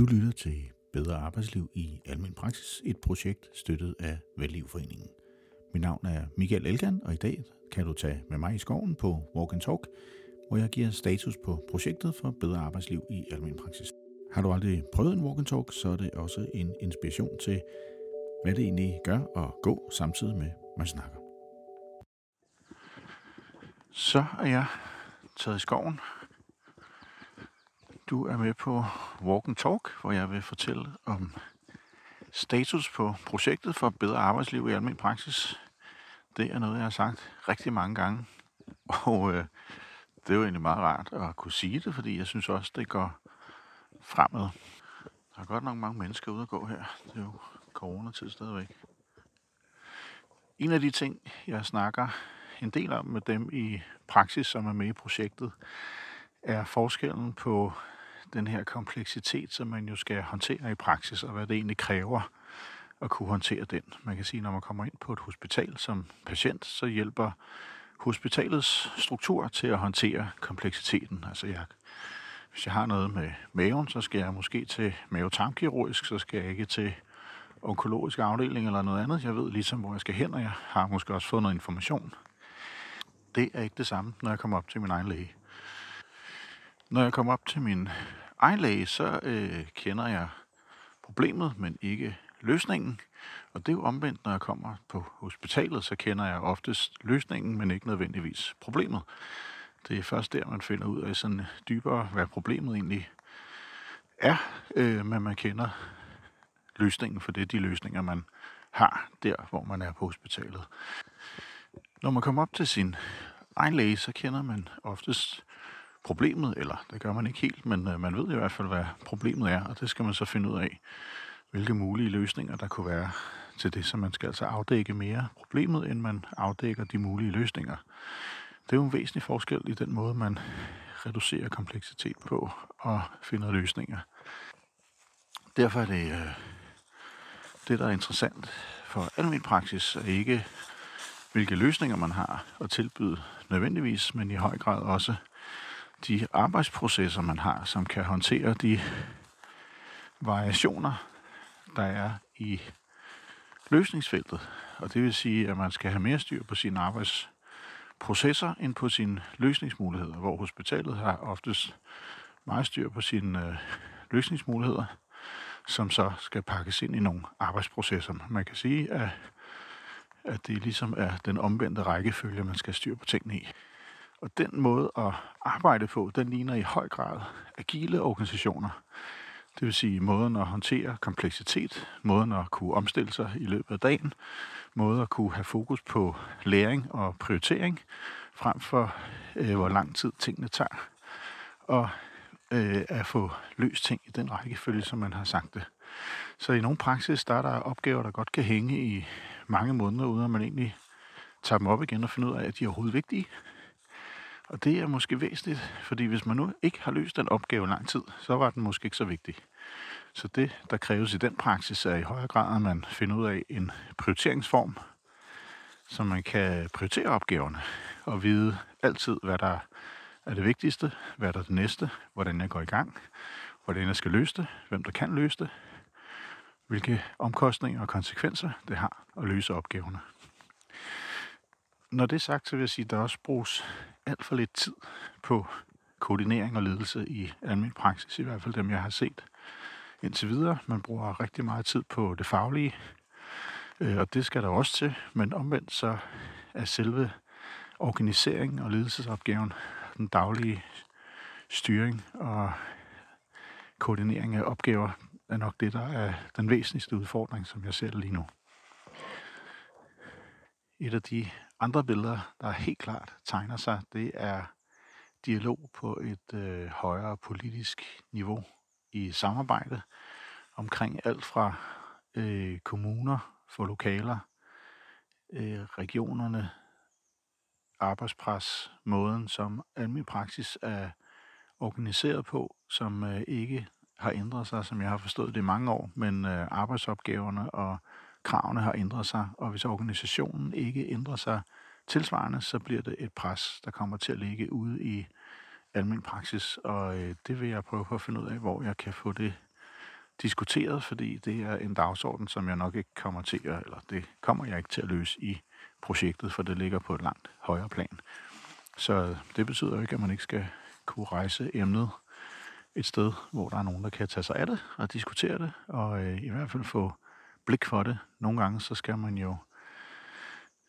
Du lytter til Bedre Arbejdsliv i Almen Praksis, et projekt støttet af Vældlivforeningen. Mit navn er Michael Elgan, og i dag kan du tage med mig i skoven på Walk and Talk, hvor jeg giver status på projektet for bedre arbejdsliv i almen praksis. Har du aldrig prøvet en Walk and Talk, så er det også en inspiration til, hvad det egentlig gør at gå samtidig med, at man snakker. Så er jeg taget i skoven du er med på Walk and Talk, hvor jeg vil fortælle om status på projektet for bedre arbejdsliv i almen praksis. Det er noget, jeg har sagt rigtig mange gange, og øh, det er jo egentlig meget rart at kunne sige det, fordi jeg synes også, det går fremad. Der er godt nok mange mennesker ude at gå her. Det er jo coronatid stadigvæk. En af de ting, jeg snakker en del om med dem i praksis, som er med i projektet, er forskellen på den her kompleksitet, som man jo skal håndtere i praksis, og hvad det egentlig kræver at kunne håndtere den. Man kan sige, når man kommer ind på et hospital som patient, så hjælper hospitalets struktur til at håndtere kompleksiteten. Altså jeg, hvis jeg har noget med maven, så skal jeg måske til mavetarmkirurgisk, så skal jeg ikke til onkologisk afdeling eller noget andet. Jeg ved ligesom, hvor jeg skal hen, og jeg har måske også fået noget information. Det er ikke det samme, når jeg kommer op til min egen læge. Når jeg kommer op til min egen læge, så øh, kender jeg problemet, men ikke løsningen. Og det er jo omvendt, når jeg kommer på hospitalet, så kender jeg oftest løsningen, men ikke nødvendigvis problemet. Det er først der, man finder ud af sådan dybere, hvad problemet egentlig er, øh, men man kender løsningen, for det er de løsninger, man har der, hvor man er på hospitalet. Når man kommer op til sin egen læge, så kender man oftest problemet, eller det gør man ikke helt, men øh, man ved i hvert fald, hvad problemet er, og det skal man så finde ud af, hvilke mulige løsninger der kunne være til det, så man skal altså afdække mere problemet, end man afdækker de mulige løsninger. Det er jo en væsentlig forskel i den måde, man reducerer kompleksitet på og finder løsninger. Derfor er det, øh, det, der er interessant for almindelig praksis, er ikke hvilke løsninger man har at tilbyde nødvendigvis, men i høj grad også, de arbejdsprocesser, man har, som kan håndtere de variationer, der er i løsningsfeltet. Og det vil sige, at man skal have mere styr på sine arbejdsprocesser end på sine løsningsmuligheder, hvor hospitalet har oftest meget styr på sine øh, løsningsmuligheder, som så skal pakkes ind i nogle arbejdsprocesser. Man kan sige, at, at det ligesom er den omvendte rækkefølge, man skal styr på tingene i. Og den måde at arbejde på, den ligner i høj grad agile organisationer. Det vil sige måden at håndtere kompleksitet, måden at kunne omstille sig i løbet af dagen, måden at kunne have fokus på læring og prioritering, frem for øh, hvor lang tid tingene tager, og øh, at få løst ting i den rækkefølge, som man har sagt det. Så i nogle praksis, der er der opgaver, der godt kan hænge i mange måneder, uden at man egentlig tager dem op igen og finder ud af, at de er overhovedet vigtige. Og det er måske væsentligt, fordi hvis man nu ikke har løst den opgave lang tid, så var den måske ikke så vigtig. Så det, der kræves i den praksis, er i højere grad, at man finder ud af en prioriteringsform, så man kan prioritere opgaverne og vide altid, hvad der er det vigtigste, hvad der er det næste, hvordan jeg går i gang, hvordan jeg skal løse det, hvem der kan løse det, hvilke omkostninger og konsekvenser det har at løse opgaverne når det er sagt, så vil jeg sige, at der også bruges alt for lidt tid på koordinering og ledelse i almindelig praksis, i hvert fald dem, jeg har set indtil videre. Man bruger rigtig meget tid på det faglige, øh, og det skal der også til, men omvendt så er selve organisering og ledelsesopgaven, den daglige styring og koordinering af opgaver, er nok det, der er den væsentligste udfordring, som jeg ser det lige nu. Et af de andre billeder, der helt klart tegner sig, det er dialog på et øh, højere politisk niveau i samarbejde omkring alt fra øh, kommuner for lokaler, øh, regionerne, arbejdspres, måden som almindelig praksis er organiseret på, som øh, ikke har ændret sig, som jeg har forstået det i mange år, men øh, arbejdsopgaverne og kravene har ændret sig, og hvis organisationen ikke ændrer sig tilsvarende, så bliver det et pres, der kommer til at ligge ude i almindelig praksis, og øh, det vil jeg prøve på at finde ud af, hvor jeg kan få det diskuteret, fordi det er en dagsorden, som jeg nok ikke kommer til at, eller det kommer jeg ikke til at løse i projektet, for det ligger på et langt højere plan. Så øh, det betyder jo ikke, at man ikke skal kunne rejse emnet et sted, hvor der er nogen, der kan tage sig af det og diskutere det, og øh, i hvert fald få blik for det. Nogle gange så skal man jo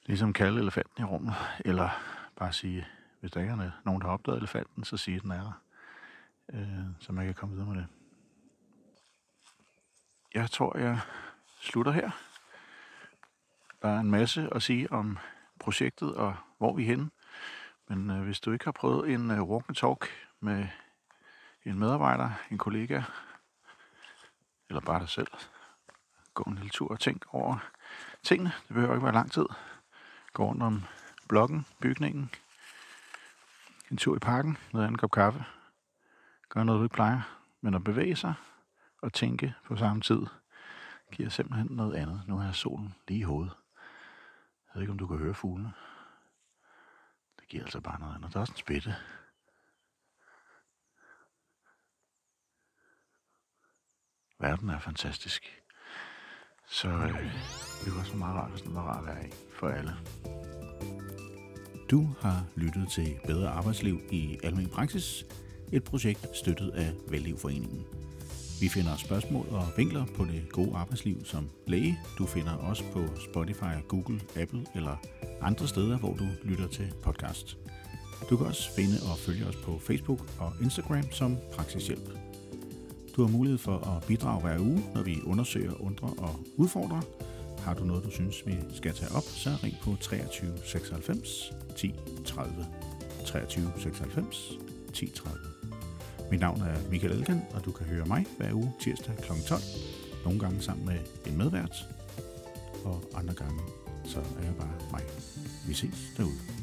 ligesom kalde elefanten i rummet, eller bare sige, hvis der ikke er nogen, der har opdaget elefanten, så sige, at den er der, øh, så man kan komme videre med det. Jeg tror, jeg slutter her. Der er en masse at sige om projektet og hvor vi er henne. Men øh, hvis du ikke har prøvet en øh, walk and talk med en medarbejder, en kollega, eller bare dig selv, gå en lille tur og tænke over tingene. Det behøver ikke være lang tid. Gå rundt om blokken, bygningen, en tur i parken, noget andet kop kaffe. Gør noget, du ikke plejer. Men at bevæge sig og tænke på samme tid, giver simpelthen noget andet. Nu er solen lige i hovedet. Jeg ved ikke, om du kan høre fuglene. Det giver altså bare noget andet. Der er også en spætte. Verden er fantastisk. Så øh, det var så meget rart, hvis den var rart at være i for alle. Du har lyttet til Bedre Arbejdsliv i Almen Praksis, et projekt støttet af Vellivforeningen. Vi finder spørgsmål og vinkler på det gode arbejdsliv som læge. Du finder os på Spotify, Google, Apple eller andre steder, hvor du lytter til podcast. Du kan også finde og følge os på Facebook og Instagram som Praksishjælp. Du har mulighed for at bidrage hver uge, når vi undersøger, undrer og udfordrer. Har du noget, du synes, vi skal tage op, så ring på 23 96 10 30. 23 96 10 30. Mit navn er Michael Elgan, og du kan høre mig hver uge tirsdag kl. 12. Nogle gange sammen med en medvært, og andre gange så er jeg bare mig. Vi ses derude.